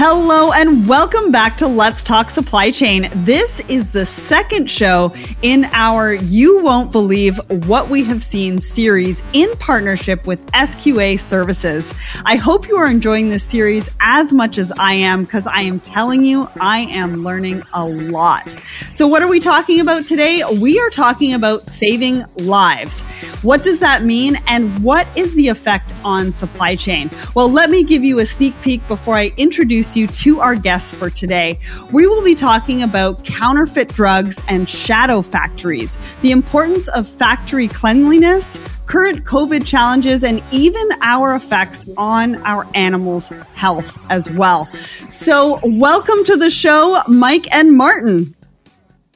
Hello and welcome back to Let's Talk Supply Chain. This is the second show in our You Won't Believe What We Have Seen series in partnership with SQA Services. I hope you are enjoying this series as much as I am because I am telling you, I am learning a lot. So, what are we talking about today? We are talking about saving lives. What does that mean and what is the effect on supply chain? Well, let me give you a sneak peek before I introduce introduce you to our guests for today. We will be talking about counterfeit drugs and shadow factories, the importance of factory cleanliness, current COVID challenges, and even our effects on our animals' health as well. So, welcome to the show, Mike and Martin.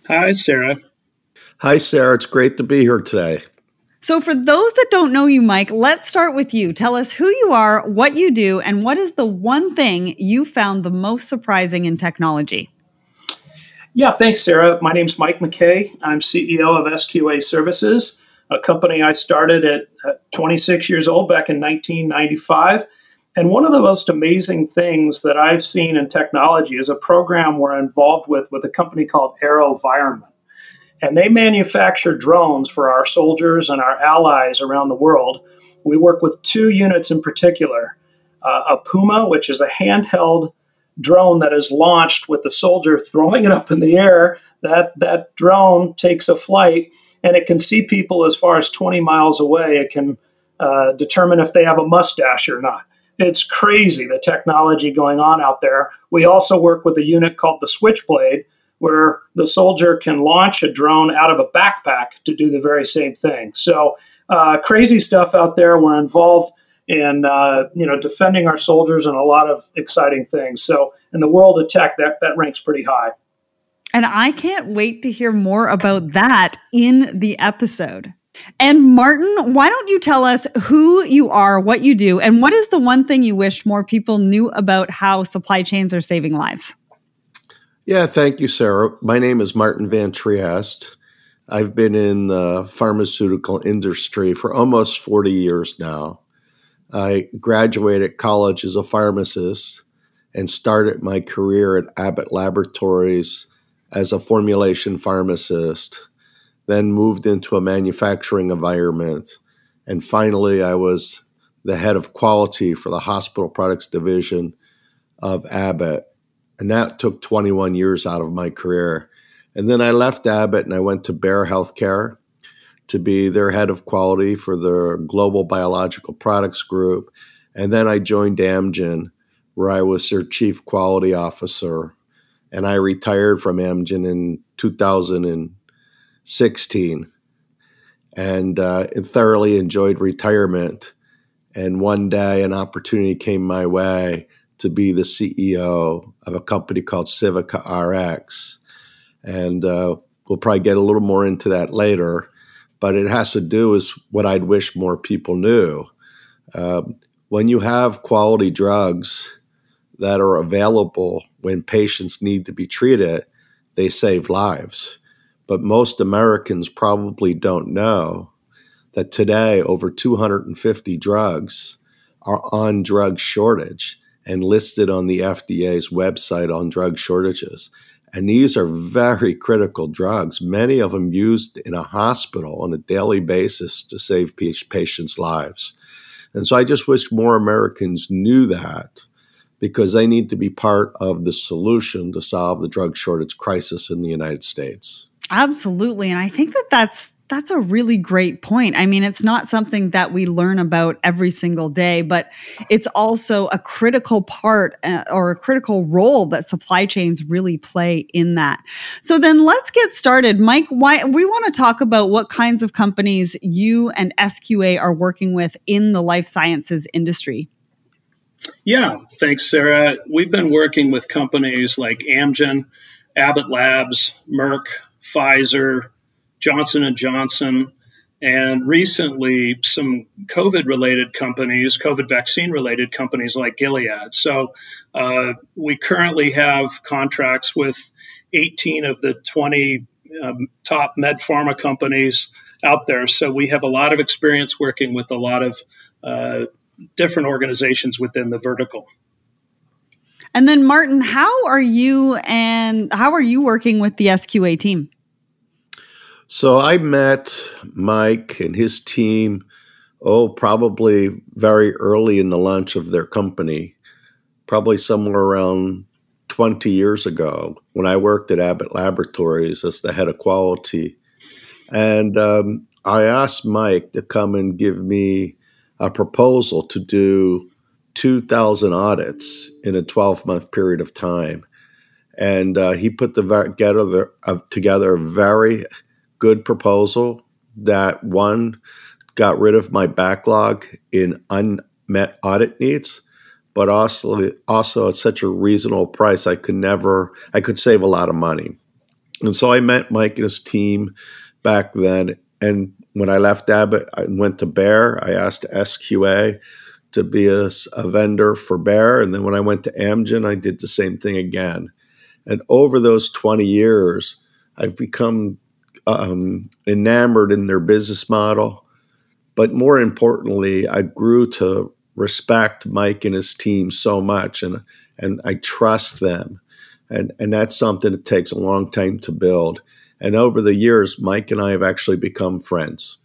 Hi, Sarah. Hi, Sarah. It's great to be here today. So, for those that don't know you, Mike, let's start with you. Tell us who you are, what you do, and what is the one thing you found the most surprising in technology? Yeah, thanks, Sarah. My name's Mike McKay. I'm CEO of SQA Services, a company I started at 26 years old back in 1995. And one of the most amazing things that I've seen in technology is a program we're involved with with a company called AeroVironment and they manufacture drones for our soldiers and our allies around the world. We work with two units in particular uh, a Puma, which is a handheld drone that is launched with the soldier throwing it up in the air. That, that drone takes a flight and it can see people as far as 20 miles away. It can uh, determine if they have a mustache or not. It's crazy the technology going on out there. We also work with a unit called the Switchblade, where the soldier can launch a drone out of a backpack to do the very same thing. So uh, crazy stuff out there. We're involved in uh, you know defending our soldiers and a lot of exciting things. So in the world of tech, that that ranks pretty high. And I can't wait to hear more about that in the episode. And Martin, why don't you tell us who you are, what you do, and what is the one thing you wish more people knew about how supply chains are saving lives? Yeah, thank you, Sarah. My name is Martin Van Trieste. I've been in the pharmaceutical industry for almost 40 years now. I graduated college as a pharmacist and started my career at Abbott Laboratories as a formulation pharmacist, then moved into a manufacturing environment. And finally, I was the head of quality for the hospital products division of Abbott and that took 21 years out of my career. And then I left Abbott and I went to Bayer Healthcare to be their head of quality for their global biological products group. And then I joined Amgen, where I was their chief quality officer. And I retired from Amgen in 2016 and uh, thoroughly enjoyed retirement. And one day, an opportunity came my way to be the CEO of a company called Civica RX. And uh, we'll probably get a little more into that later, but it has to do with what I'd wish more people knew. Uh, when you have quality drugs that are available when patients need to be treated, they save lives. But most Americans probably don't know that today over 250 drugs are on drug shortage and listed on the FDA's website on drug shortages. And these are very critical drugs, many of them used in a hospital on a daily basis to save patients' lives. And so I just wish more Americans knew that because they need to be part of the solution to solve the drug shortage crisis in the United States. Absolutely. And I think that that's that's a really great point. I mean, it's not something that we learn about every single day, but it's also a critical part uh, or a critical role that supply chains really play in that. So then let's get started. Mike, why we want to talk about what kinds of companies you and SQA are working with in the life sciences industry. Yeah, thanks, Sarah. We've been working with companies like Amgen, Abbott Labs, Merck, Pfizer, Johnson and Johnson, and recently some COVID related companies, COVID vaccine related companies like Gilead. So uh, we currently have contracts with 18 of the 20 um, top med pharma companies out there. So we have a lot of experience working with a lot of uh, different organizations within the vertical. And then Martin, how are you and how are you working with the SQA team? So I met Mike and his team, oh, probably very early in the launch of their company, probably somewhere around 20 years ago when I worked at Abbott Laboratories as the head of quality. And um, I asked Mike to come and give me a proposal to do 2,000 audits in a 12 month period of time. And uh, he put the, together, uh, together a very good proposal that one got rid of my backlog in unmet audit needs, but also also at such a reasonable price I could never I could save a lot of money. And so I met Mike and his team back then. And when I left Abbott, I went to Bayer, I asked SQA to be a, a vendor for Bayer. And then when I went to Amgen, I did the same thing again. And over those 20 years, I've become um, enamored in their business model. But more importantly, I grew to respect Mike and his team so much, and and I trust them, and and that's something that takes a long time to build. And over the years, Mike and I have actually become friends.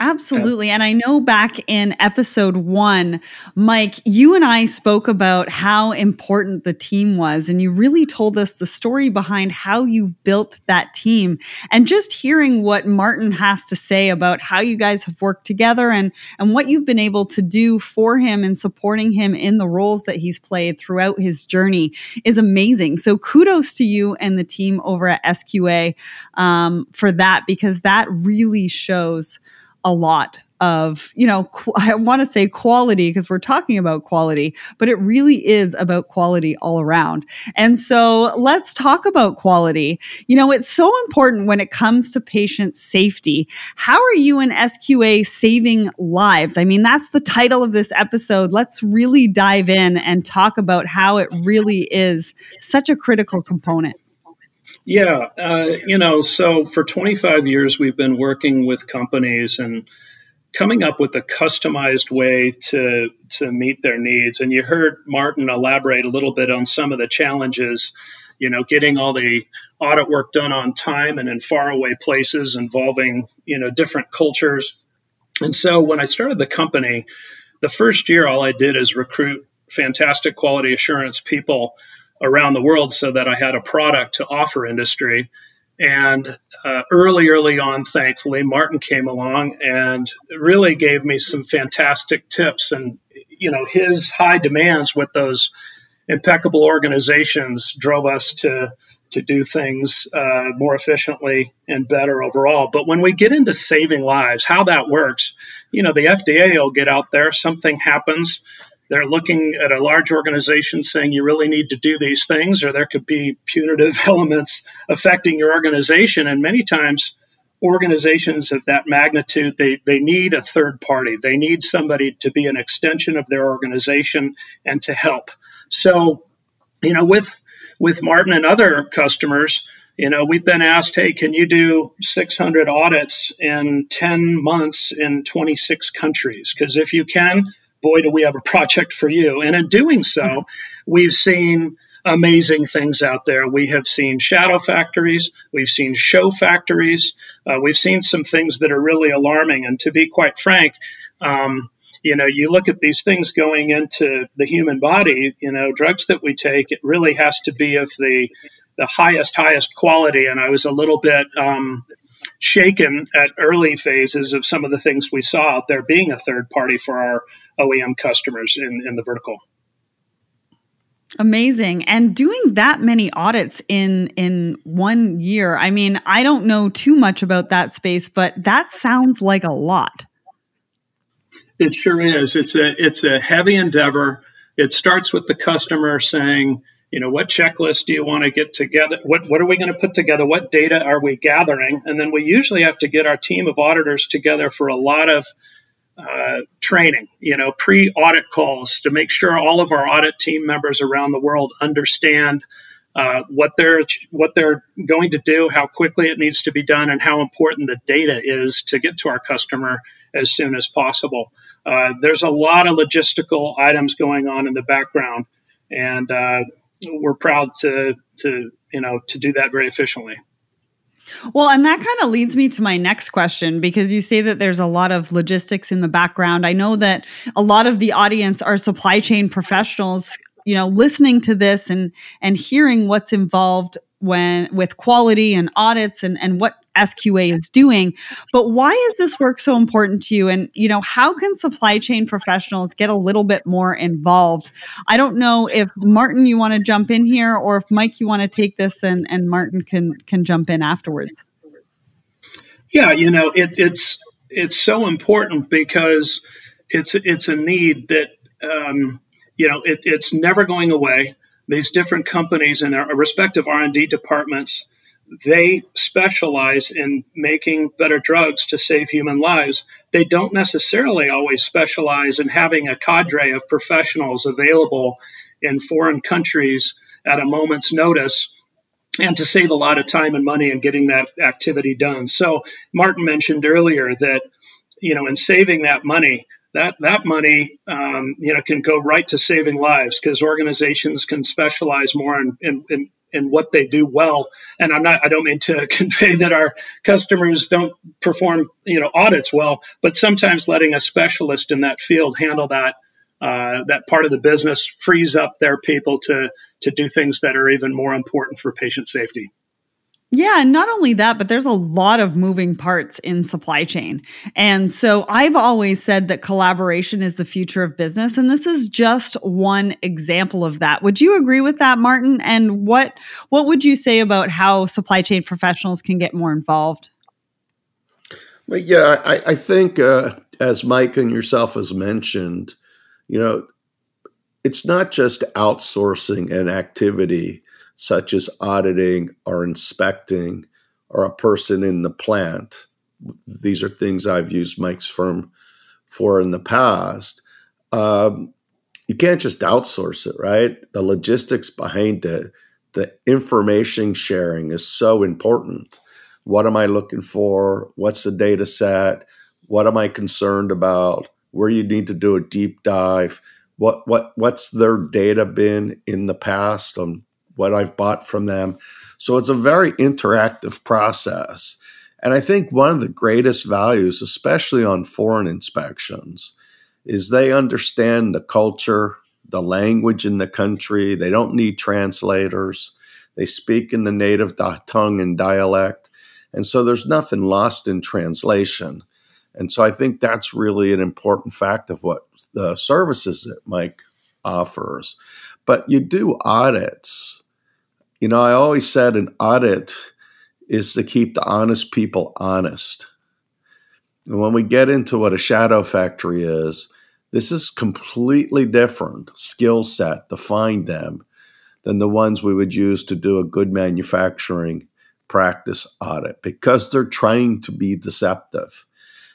Absolutely. And I know back in episode one, Mike, you and I spoke about how important the team was. And you really told us the story behind how you built that team. And just hearing what Martin has to say about how you guys have worked together and, and what you've been able to do for him and supporting him in the roles that he's played throughout his journey is amazing. So kudos to you and the team over at SQA um, for that, because that really shows a lot of, you know, qu- I want to say quality because we're talking about quality, but it really is about quality all around. And so let's talk about quality. You know, it's so important when it comes to patient safety. How are you and SQA saving lives? I mean, that's the title of this episode. Let's really dive in and talk about how it really is such a critical component. Yeah, uh, you know, so for 25 years, we've been working with companies and coming up with a customized way to to meet their needs. And you heard Martin elaborate a little bit on some of the challenges, you know, getting all the audit work done on time and in faraway places involving, you know, different cultures. And so when I started the company, the first year all I did is recruit fantastic quality assurance people around the world so that I had a product to offer industry. And uh, early, early on, thankfully, Martin came along and really gave me some fantastic tips. And, you know, his high demands with those impeccable organizations drove us to to do things uh, more efficiently and better overall. But when we get into saving lives, how that works, you know, the FDA will get out there, something happens, they're looking at a large organization saying you really need to do these things, or there could be punitive elements affecting your organization. And many times, organizations of that magnitude, they, they need a third party. They need somebody to be an extension of their organization and to help. So, you know, with with Martin and other customers, you know, we've been asked, hey, can you do 600 audits in 10 months in 26 countries? Because if you can, boy, do we have a project for you. And in doing so, we've seen amazing things out there. We have seen shadow factories, we've seen show factories, uh, we've seen some things that are really alarming. And to be quite frank, um, you know, you look at these things going into the human body, you know, drugs that we take, it really has to be of the the highest, highest quality. And I was a little bit um, shaken at early phases of some of the things we saw out there being a third party for our OEM customers in, in the vertical. Amazing. And doing that many audits in in one year. I mean, I don't know too much about that space, but that sounds like a lot. It sure is. It's a it's a heavy endeavor. It starts with the customer saying, you know, what checklist do you want to get together? What, what are we going to put together? What data are we gathering? And then we usually have to get our team of auditors together for a lot of uh, training, you know, pre audit calls to make sure all of our audit team members around the world understand uh, what they're what they're going to do, how quickly it needs to be done, and how important the data is to get to our customer as soon as possible. Uh, there's a lot of logistical items going on in the background, and uh, we're proud to to you know to do that very efficiently. Well, and that kind of leads me to my next question because you say that there's a lot of logistics in the background. I know that a lot of the audience are supply chain professionals, you know, listening to this and and hearing what's involved when with quality and audits and and what SQA is doing. But why is this work so important to you? And, you know, how can supply chain professionals get a little bit more involved? I don't know if Martin, you want to jump in here or if Mike, you want to take this and, and Martin can, can jump in afterwards. Yeah, you know, it, it's, it's so important because it's, it's a need that, um, you know, it, it's never going away. These different companies and their respective R&D departments they specialize in making better drugs to save human lives. They don't necessarily always specialize in having a cadre of professionals available in foreign countries at a moment's notice and to save a lot of time and money in getting that activity done. So Martin mentioned earlier that you know in saving that money that that money um, you know can go right to saving lives because organizations can specialize more in, in, in what they do well. And I'm not, I don't mean to convey that our customers don't perform, you know, audits well, but sometimes letting a specialist in that field handle that, uh, that part of the business frees up their people to, to do things that are even more important for patient safety. Yeah, and not only that, but there's a lot of moving parts in supply chain. And so I've always said that collaboration is the future of business and this is just one example of that. Would you agree with that, Martin? And what what would you say about how supply chain professionals can get more involved? Well, yeah, I, I think uh, as Mike and yourself has mentioned, you know, it's not just outsourcing an activity such as auditing or inspecting or a person in the plant. These are things I've used Mike's firm for in the past. Um, you can't just outsource it, right? The logistics behind it, the information sharing is so important. What am I looking for? What's the data set? What am I concerned about? Where you need to do a deep dive? What what what's their data been in the past on what I've bought from them. So it's a very interactive process. And I think one of the greatest values, especially on foreign inspections, is they understand the culture, the language in the country. They don't need translators. They speak in the native tongue and dialect. And so there's nothing lost in translation. And so I think that's really an important fact of what the services that Mike offers. But you do audits you know, I always said an audit is to keep the honest people honest. And when we get into what a shadow factory is, this is completely different skill set to find them than the ones we would use to do a good manufacturing practice audit because they're trying to be deceptive.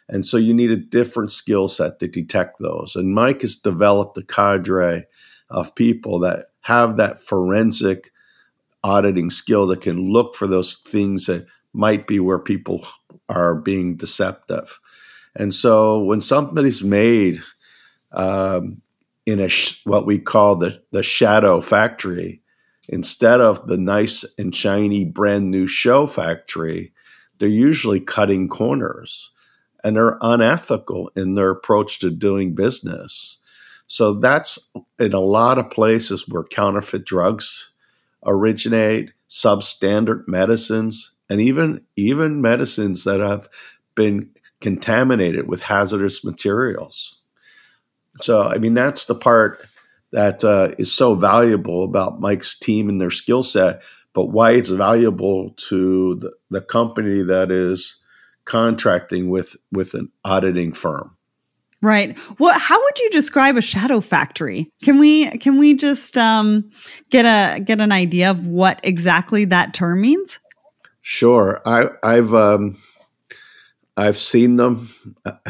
And so you need a different skill set to detect those. And Mike has developed a cadre of people that have that forensic auditing skill that can look for those things that might be where people are being deceptive. And so when somebody's made um, in a sh- what we call the the shadow factory, instead of the nice and shiny brand new show factory, they're usually cutting corners and they're unethical in their approach to doing business. So that's in a lot of places where counterfeit drugs originate substandard medicines and even even medicines that have been contaminated with hazardous materials. So, I mean, that's the part that uh, is so valuable about Mike's team and their skill set, but why it's valuable to the, the company that is contracting with with an auditing firm. Right. Well, how would you describe a shadow factory? Can we can we just um, get a get an idea of what exactly that term means? Sure. I, I've um, I've seen them.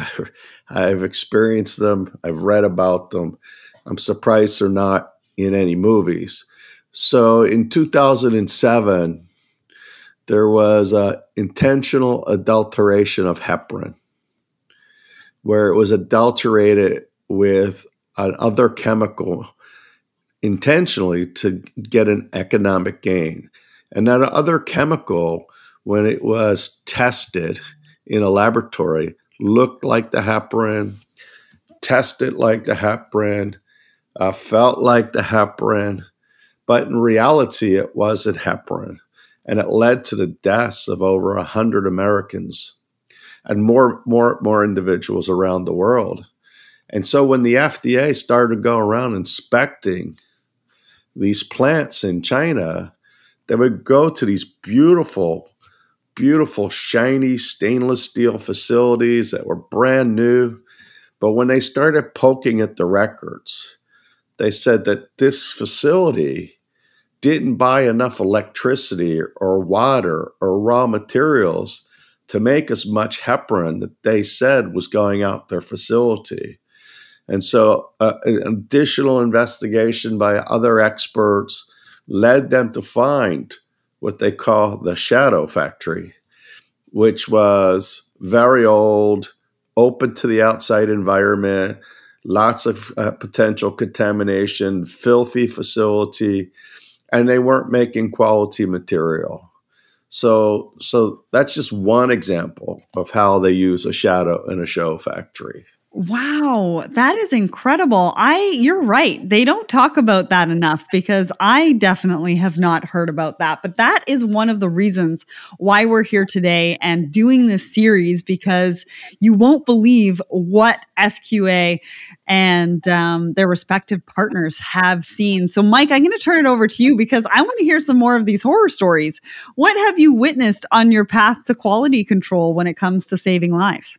I've experienced them. I've read about them. I'm surprised they're not in any movies. So in 2007, there was a intentional adulteration of heparin where it was adulterated with another chemical intentionally to get an economic gain. And that other chemical, when it was tested in a laboratory, looked like the heparin, tested like the heparin, uh, felt like the heparin, but in reality, it wasn't heparin. And it led to the deaths of over 100 Americans and more, more, more individuals around the world. And so when the FDA started to go around inspecting these plants in China, they would go to these beautiful, beautiful, shiny stainless steel facilities that were brand new. But when they started poking at the records, they said that this facility didn't buy enough electricity or water or raw materials to make as much heparin that they said was going out their facility. And so, uh, an additional investigation by other experts led them to find what they call the shadow factory, which was very old, open to the outside environment, lots of uh, potential contamination, filthy facility, and they weren't making quality material. So, so that's just one example of how they use a shadow in a show factory. Wow, that is incredible. I you're right. They don't talk about that enough because I definitely have not heard about that. But that is one of the reasons why we're here today and doing this series because you won't believe what SQA and um, their respective partners have seen. So, Mike, I'm going to turn it over to you because I want to hear some more of these horror stories. What have you witnessed on your path to quality control when it comes to saving lives?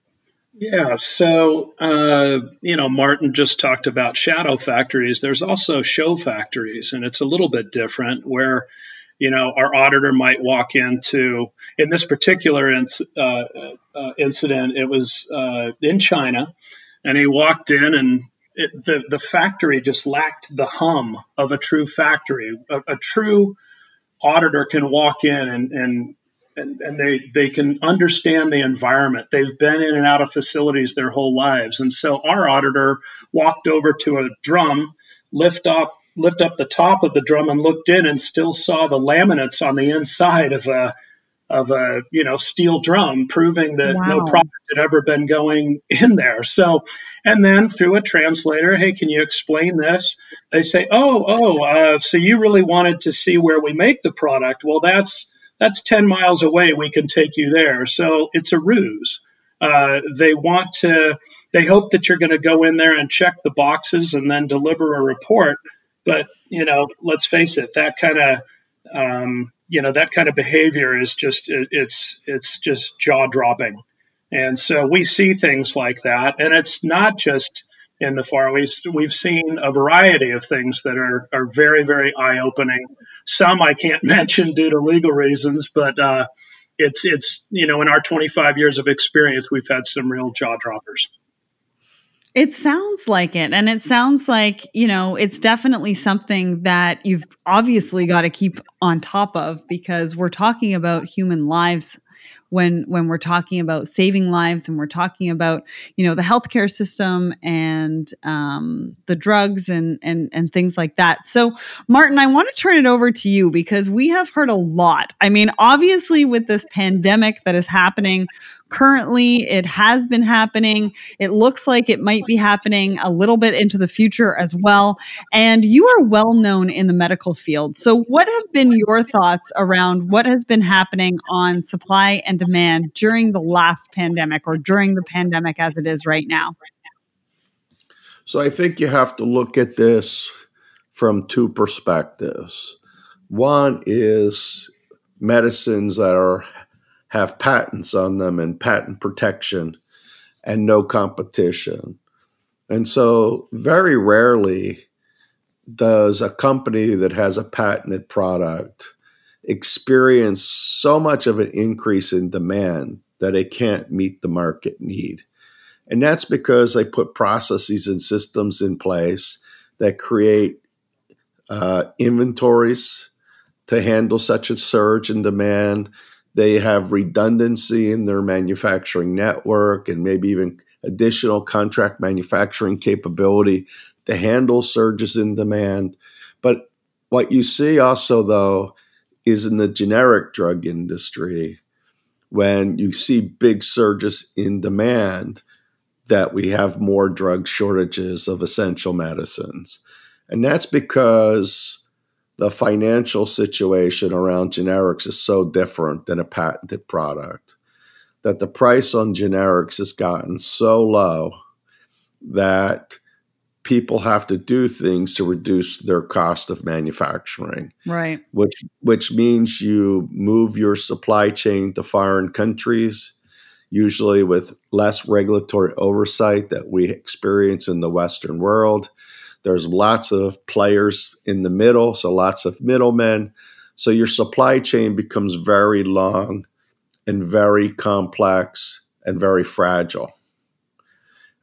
Yeah, so uh, you know, Martin just talked about shadow factories. There's also show factories, and it's a little bit different. Where you know our auditor might walk into in this particular inc- uh, uh, incident, it was uh, in China, and he walked in, and it, the the factory just lacked the hum of a true factory. A, a true auditor can walk in and, and and, and they they can understand the environment. They've been in and out of facilities their whole lives, and so our auditor walked over to a drum, lift up lift up the top of the drum, and looked in, and still saw the laminates on the inside of a of a you know steel drum, proving that wow. no product had ever been going in there. So, and then through a translator, hey, can you explain this? They say, oh, oh, uh, so you really wanted to see where we make the product? Well, that's that's 10 miles away. We can take you there. So it's a ruse. Uh, they want to, they hope that you're going to go in there and check the boxes and then deliver a report. But, you know, let's face it, that kind of, um, you know, that kind of behavior is just, it, it's, it's just jaw dropping. And so we see things like that. And it's not just, in the Far East, we've seen a variety of things that are, are very, very eye opening. Some I can't mention due to legal reasons, but uh, it's, it's, you know, in our 25 years of experience, we've had some real jaw droppers. It sounds like it. And it sounds like, you know, it's definitely something that you've obviously got to keep on top of because we're talking about human lives when when we're talking about saving lives and we're talking about you know the healthcare system and um, the drugs and and and things like that. So, Martin, I want to turn it over to you because we have heard a lot. I mean, obviously, with this pandemic that is happening currently, it has been happening. It looks like it might be happening a little bit into the future as well. And you are well known in the medical field. So, what have been your thoughts around what has been happening on supply and demand during the last pandemic or during the pandemic as it is right now? So, I think you have to look at this from two perspectives. One is medicines that are have patents on them and patent protection and no competition. And so, very rarely does a company that has a patented product experience so much of an increase in demand that it can't meet the market need. And that's because they put processes and systems in place that create uh, inventories to handle such a surge in demand they have redundancy in their manufacturing network and maybe even additional contract manufacturing capability to handle surges in demand. But what you see also, though, is in the generic drug industry, when you see big surges in demand, that we have more drug shortages of essential medicines. And that's because the financial situation around generics is so different than a patented product that the price on generics has gotten so low that people have to do things to reduce their cost of manufacturing. Right. Which which means you move your supply chain to foreign countries usually with less regulatory oversight that we experience in the western world there's lots of players in the middle, so lots of middlemen. So your supply chain becomes very long and very complex and very fragile.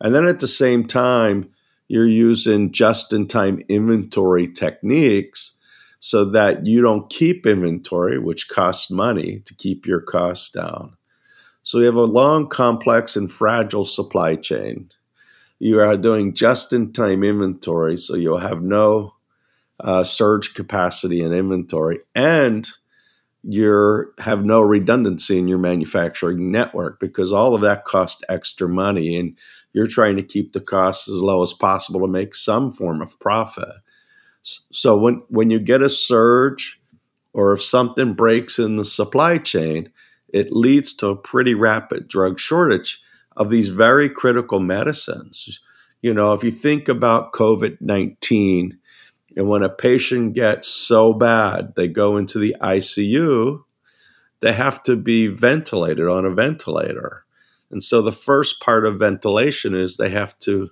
And then at the same time, you're using just in time inventory techniques so that you don't keep inventory, which costs money to keep your costs down. So you have a long, complex, and fragile supply chain you are doing just in time inventory, so you'll have no uh, surge capacity in inventory, and you have no redundancy in your manufacturing network because all of that costs extra money, and you're trying to keep the costs as low as possible to make some form of profit. So when when you get a surge, or if something breaks in the supply chain, it leads to a pretty rapid drug shortage of these very critical medicines. You know, if you think about COVID 19, and when a patient gets so bad, they go into the ICU, they have to be ventilated on a ventilator. And so the first part of ventilation is they have to,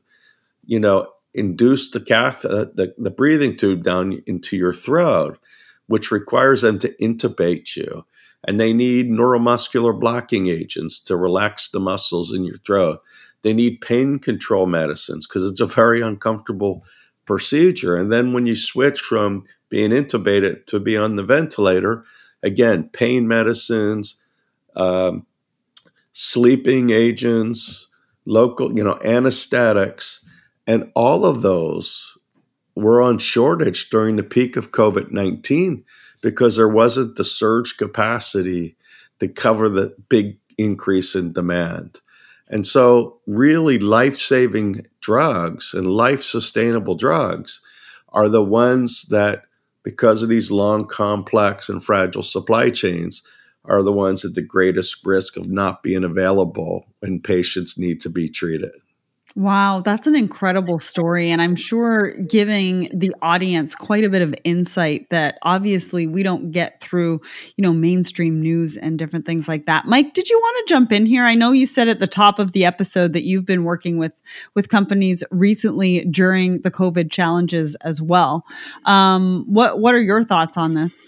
you know, induce the cath uh, the, the breathing tube down into your throat, which requires them to intubate you and they need neuromuscular blocking agents to relax the muscles in your throat. They need pain control medicines because it's a very uncomfortable procedure. And then when you switch from being intubated to be on the ventilator, again, pain medicines, um, sleeping agents, local, you know, anesthetics, and all of those were on shortage during the peak of COVID 19 because there wasn't the surge capacity to cover the big increase in demand. And so, really, life saving drugs and life sustainable drugs are the ones that, because of these long, complex, and fragile supply chains, are the ones at the greatest risk of not being available when patients need to be treated. Wow, that's an incredible story. And I'm sure giving the audience quite a bit of insight that obviously we don't get through, you know, mainstream news and different things like that. Mike, did you want to jump in here? I know you said at the top of the episode that you've been working with with companies recently during the COVID challenges as well. Um, what what are your thoughts on this?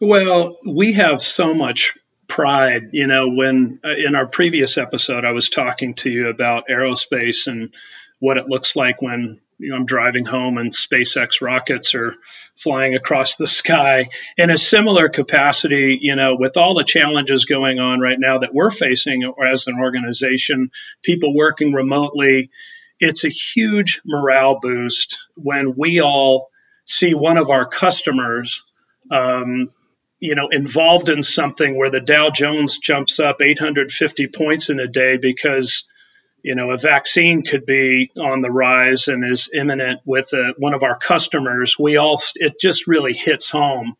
Well, we have so much pride. You know, when uh, in our previous episode, I was talking to you about aerospace and what it looks like when you know, I'm driving home and SpaceX rockets are flying across the sky. In a similar capacity, you know, with all the challenges going on right now that we're facing as an organization, people working remotely, it's a huge morale boost when we all see one of our customers um, you know involved in something where the Dow Jones jumps up 850 points in a day because you know a vaccine could be on the rise and is imminent with a, one of our customers. We all it just really hits home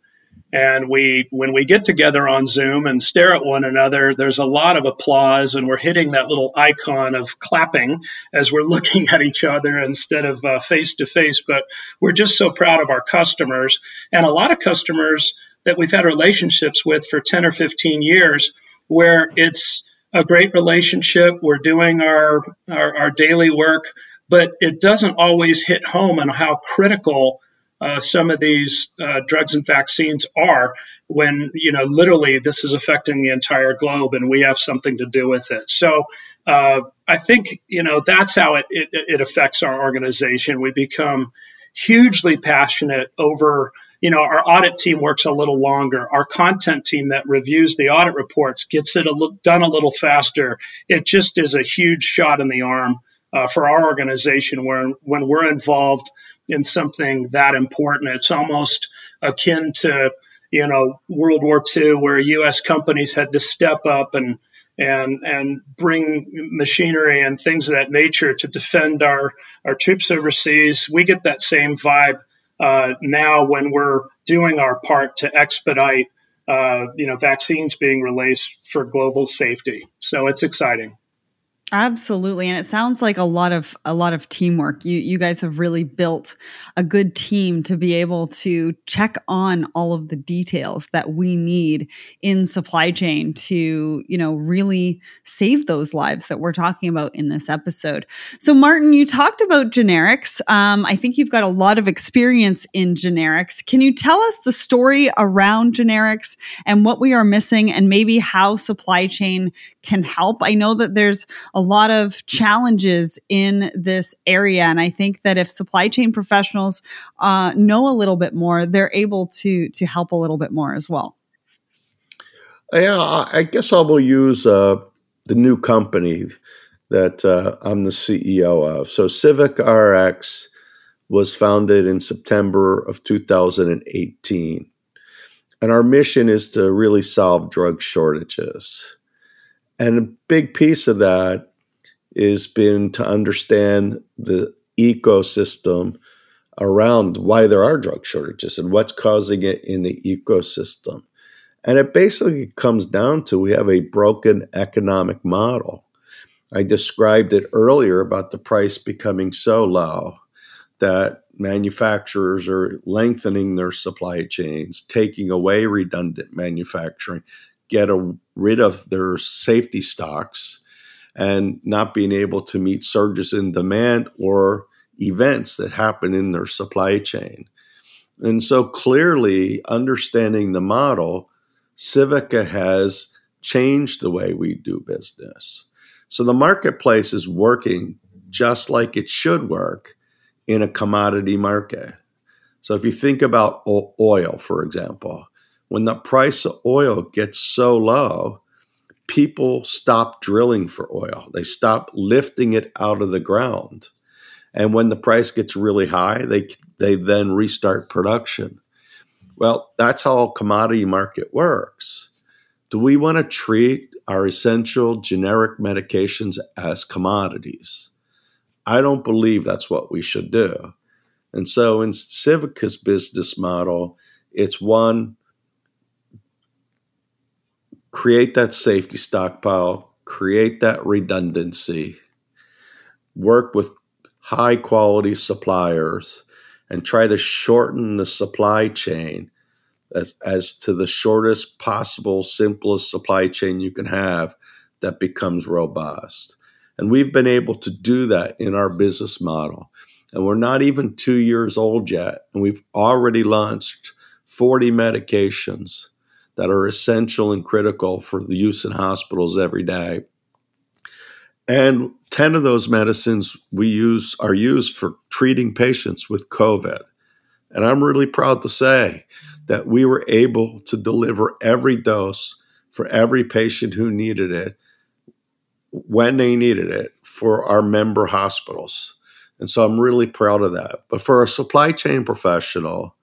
and we when we get together on zoom and stare at one another there's a lot of applause and we're hitting that little icon of clapping as we're looking at each other instead of face to face but we're just so proud of our customers. And a lot of customers that we've had relationships with for 10 or 15 years where it's a great relationship. We're doing our our, our daily work but it doesn't always hit home on how critical uh, some of these uh, drugs and vaccines are when you know literally this is affecting the entire globe and we have something to do with it. So uh, i think you know that's how it, it, it affects our organization. We become hugely passionate over you know our audit team works a little longer. Our content team that reviews the audit reports gets it a done a little faster. It just is a huge shot in the arm uh, for our organization where when we're involved in something that important. It's almost akin to, you know, World War II, where U.S. companies had to step up and and and bring machinery and things of that nature to defend our our troops overseas. We get that same vibe uh, now when we're doing our part to expedite, uh, you know, vaccines being released for global safety. So it's exciting. Absolutely. And it sounds like a lot of a lot of teamwork. You you guys have really built a good team to be able to check on all of the details that we need in supply chain to, you know, really save those lives that we're talking about in this episode. So Martin, you talked about generics. Um, I think you've got a lot of experience in generics. Can you tell us the story around generics and what we are missing and maybe how supply chain can help? I know that there's a a lot of challenges in this area. And I think that if supply chain professionals uh, know a little bit more, they're able to to help a little bit more as well. Yeah, I guess I will use uh, the new company that uh, I'm the CEO of. So Civica RX was founded in September of 2018. And our mission is to really solve drug shortages. And a big piece of that is been to understand the ecosystem around why there are drug shortages and what's causing it in the ecosystem. And it basically comes down to we have a broken economic model. I described it earlier about the price becoming so low that manufacturers are lengthening their supply chains, taking away redundant manufacturing, get a, rid of their safety stocks, and not being able to meet surges in demand or events that happen in their supply chain. And so clearly, understanding the model, Civica has changed the way we do business. So the marketplace is working just like it should work in a commodity market. So if you think about oil, for example, when the price of oil gets so low, people stop drilling for oil. They stop lifting it out of the ground. And when the price gets really high, they they then restart production. Well, that's how commodity market works. Do we want to treat our essential generic medications as commodities? I don't believe that's what we should do. And so in Civica's business model, it's one create that safety stockpile, create that redundancy, work with high quality suppliers, and try to shorten the supply chain as, as to the shortest possible, simplest supply chain you can have that becomes robust. And we've been able to do that in our business model. And we're not even two years old yet. And we've already launched 40 medications that are essential and critical for the use in hospitals every day. And 10 of those medicines we use are used for treating patients with COVID. And I'm really proud to say that we were able to deliver every dose for every patient who needed it when they needed it for our member hospitals. And so I'm really proud of that. But for a supply chain professional,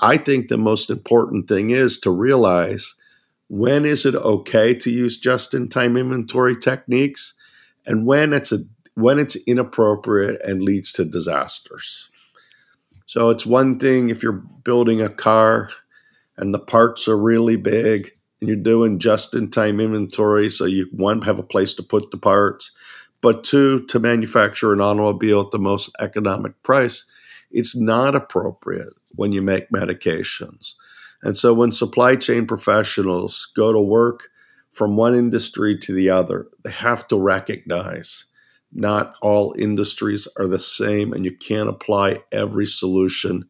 I think the most important thing is to realize when is it okay to use just-in-time inventory techniques and when it's a when it's inappropriate and leads to disasters. So it's one thing if you're building a car and the parts are really big and you're doing just-in-time inventory so you one have a place to put the parts, but two to manufacture an automobile at the most economic price, it's not appropriate when you make medications. And so when supply chain professionals go to work from one industry to the other, they have to recognize not all industries are the same, and you can't apply every solution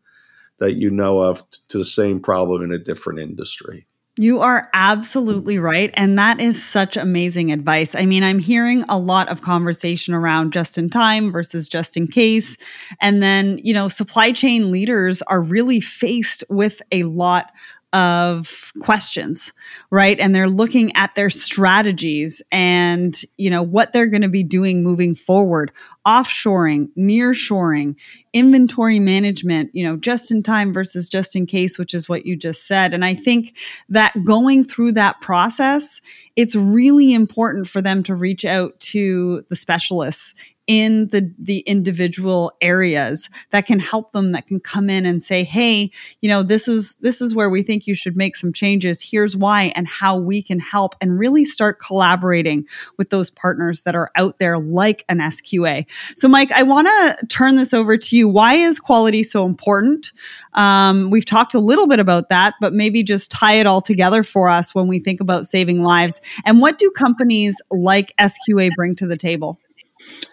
that you know of to the same problem in a different industry. You are absolutely right. And that is such amazing advice. I mean, I'm hearing a lot of conversation around just in time versus just in case. And then, you know, supply chain leaders are really faced with a lot of questions, right? And they're looking at their strategies and, you know, what they're going to be doing moving forward, offshoring, nearshoring, inventory management, you know, just in time versus just in case, which is what you just said. And I think that going through that process, it's really important for them to reach out to the specialists in the the individual areas that can help them that can come in and say hey you know this is this is where we think you should make some changes. Here's why and how we can help. And really start collaborating with those partners that are out there like an SQA so Mike I want to turn this over to you. Why is quality so important? Um, we've talked a little bit about that but maybe just tie it all together for us when we think about saving lives. And what do companies like SQA bring to the table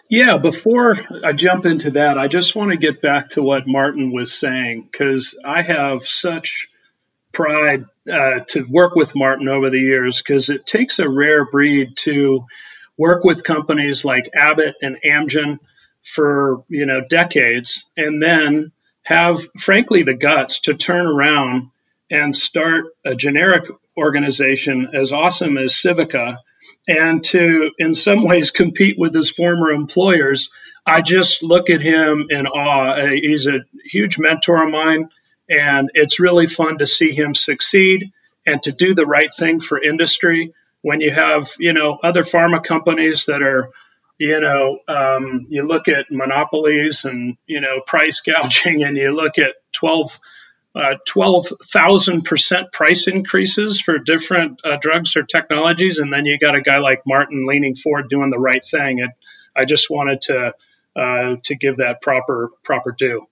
yeah, before I jump into that, I just want to get back to what Martin was saying because I have such pride uh, to work with Martin over the years because it takes a rare breed to work with companies like Abbott and Amgen for you know decades and then have frankly the guts to turn around and start a generic organization as awesome as Civica and to, in some ways, compete with his former employers. I just look at him in awe. Uh, he's a huge mentor of mine, and it's really fun to see him succeed and to do the right thing for industry. When you have, you know, other pharma companies that are, you know, um, you look at monopolies and you know price gouging, and you look at twelve uh, 12,000% price increases for different uh, drugs or technologies. And then you got a guy like Martin leaning forward doing the right thing. And I just wanted to, uh, to give that proper, proper due.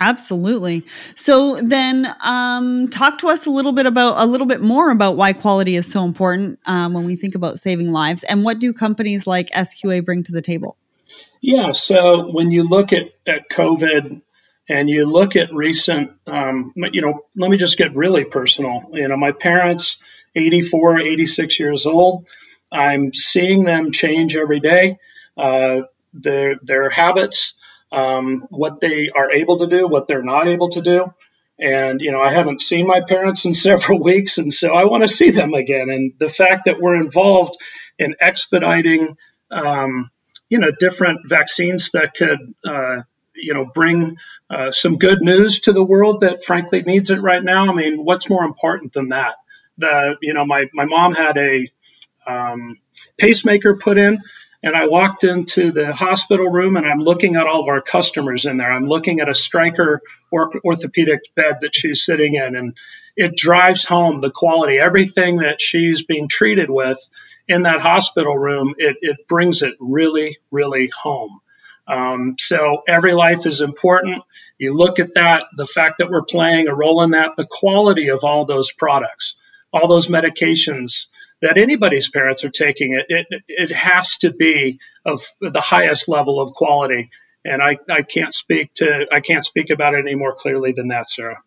Absolutely. So then, um, talk to us a little bit about a little bit more about why quality is so important um, when we think about saving lives, and what do companies like SQA bring to the table? Yeah. So when you look at at COVID and you look at recent, um, you know, let me just get really personal. You know, my parents, 84, 86 years old, I'm seeing them change every day. Uh, their their habits, um, what they are able to do, what they're not able to do. And you know, I haven't seen my parents in several weeks, and so I want to see them again. And the fact that we're involved in expediting, um, you know, different vaccines that could uh, you know bring uh, some good news to the world that frankly needs it right now. I mean, what's more important than that? The you know my my mom had a um, pacemaker put in. And I walked into the hospital room and I'm looking at all of our customers in there. I'm looking at a Stryker or- orthopedic bed that she's sitting in, and it drives home the quality. Everything that she's being treated with in that hospital room, it, it brings it really, really home. Um, so every life is important. You look at that, the fact that we're playing a role in that, the quality of all those products, all those medications that anybody's parents are taking, it, it, it has to be of the highest level of quality. And I, I can't speak to I can't speak about it any more clearly than that, Sarah.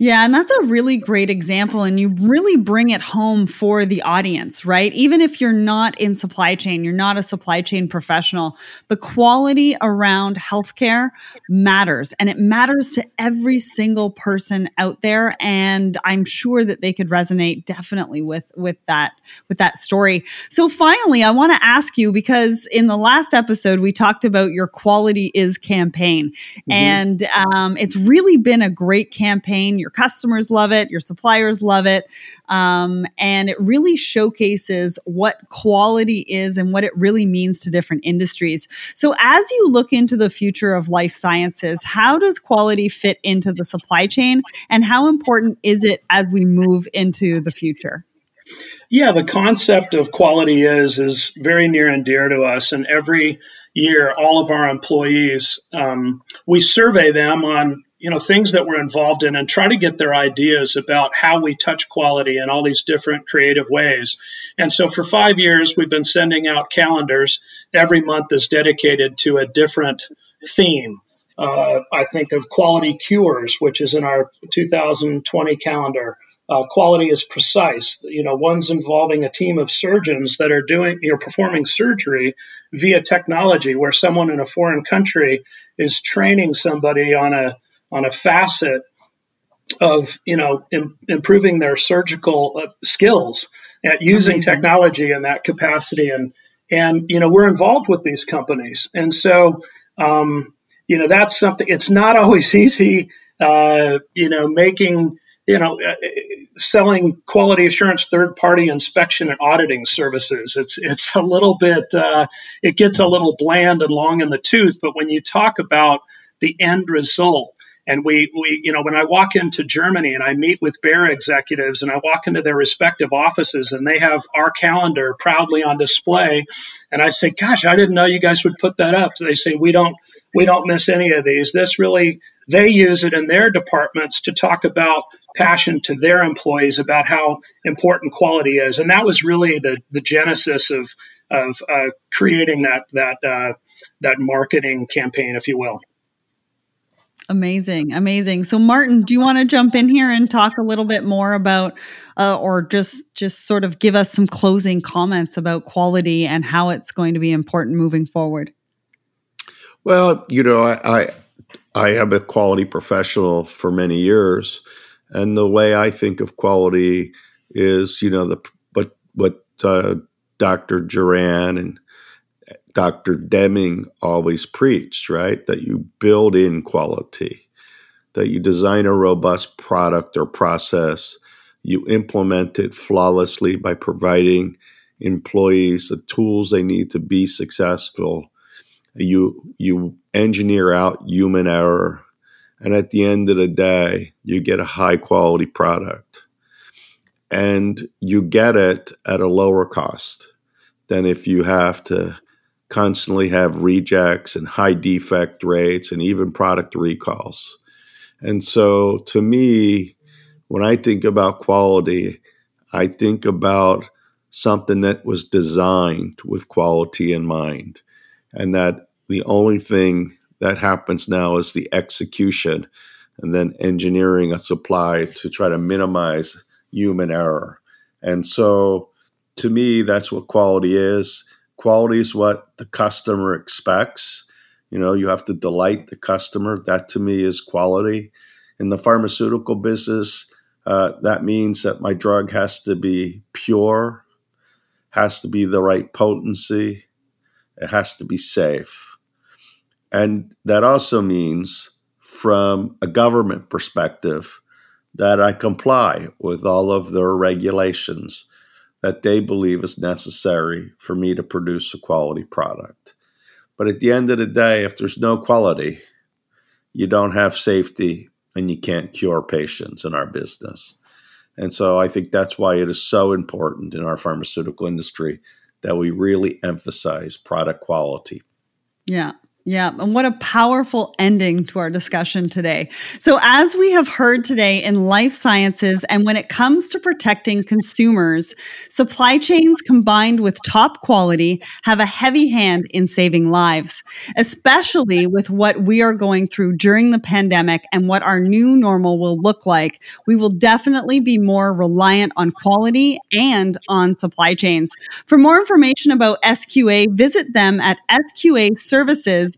Yeah, and that's a really great example. And you really bring it home for the audience, right? Even if you're not in supply chain, you're not a supply chain professional, the quality around healthcare matters and it matters to every single person out there. And I'm sure that they could resonate definitely with, with that, with that story. So finally, I want to ask you because in the last episode, we talked about your quality is campaign. Mm-hmm. And um, it's really been a great campaign. Your customers love it, your suppliers love it. Um, and it really showcases what quality is and what it really means to different industries. So, as you look into the future of life sciences, how does quality fit into the supply chain? And how important is it as we move into the future? Yeah, the concept of quality is is very near and dear to us, and every year, all of our employees, um, we survey them on you know things that we're involved in and try to get their ideas about how we touch quality in all these different creative ways. And so for five years we've been sending out calendars. Every month is dedicated to a different theme uh, i think of quality cures which is in our 2020 calendar. Uh, quality is precise. You know, one's involving a team of surgeons that are doing, you know, performing surgery via technology, where someone in a foreign country is training somebody on a on a facet of you know Im- improving their surgical uh, skills at using Amazing. technology in that capacity. And and you know we're involved with these companies. And so um, you know that's something it's not always easy uh, you know making you know uh, selling quality assurance third party inspection and auditing services. It's it's a little bit uh, it gets a little bland and long in the tooth. But when you talk about the end result and we, we, you know, when I walk into Germany and I meet with Bayer executives and I walk into their respective offices and they have our calendar proudly on display, and I say, "Gosh, I didn't know you guys would put that up." So they say, "We don't, we don't miss any of these." This really, they use it in their departments to talk about passion to their employees about how important quality is, and that was really the the genesis of of uh, creating that that uh, that marketing campaign, if you will. Amazing, amazing. So, Martin, do you want to jump in here and talk a little bit more about, uh, or just just sort of give us some closing comments about quality and how it's going to be important moving forward? Well, you know, I I, I am a quality professional for many years, and the way I think of quality is, you know, the what what uh, Dr. Juran and Dr. Deming always preached, right? That you build in quality, that you design a robust product or process, you implement it flawlessly by providing employees the tools they need to be successful. You you engineer out human error, and at the end of the day, you get a high quality product. And you get it at a lower cost than if you have to constantly have rejects and high defect rates and even product recalls. And so to me, when I think about quality, I think about something that was designed with quality in mind. And that the only thing that happens now is the execution and then engineering a supply to try to minimize human error. And so to me, that's what quality is. Quality is what the customer expects. You know, you have to delight the customer. That to me is quality. In the pharmaceutical business, uh, that means that my drug has to be pure, has to be the right potency, it has to be safe. And that also means, from a government perspective, that I comply with all of their regulations that they believe is necessary for me to produce a quality product. But at the end of the day, if there's no quality, you don't have safety and you can't cure patients in our business. And so I think that's why it is so important in our pharmaceutical industry that we really emphasize product quality. Yeah. Yeah, and what a powerful ending to our discussion today. So, as we have heard today in life sciences, and when it comes to protecting consumers, supply chains combined with top quality have a heavy hand in saving lives, especially with what we are going through during the pandemic and what our new normal will look like. We will definitely be more reliant on quality and on supply chains. For more information about SQA, visit them at SQA Services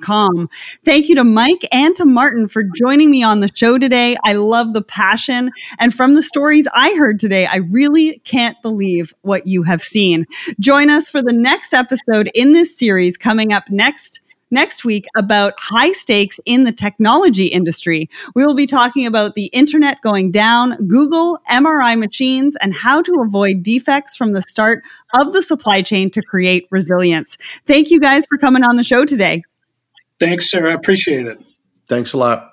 com. Thank you to Mike and to Martin for joining me on the show today. I love the passion. And from the stories I heard today, I really can't believe what you have seen. Join us for the next episode in this series coming up next next week about high stakes in the technology industry. We will be talking about the internet going down, Google, MRI machines, and how to avoid defects from the start of the supply chain to create resilience. Thank you guys for coming on the show today. Thanks, Sarah. I appreciate it. Thanks a lot.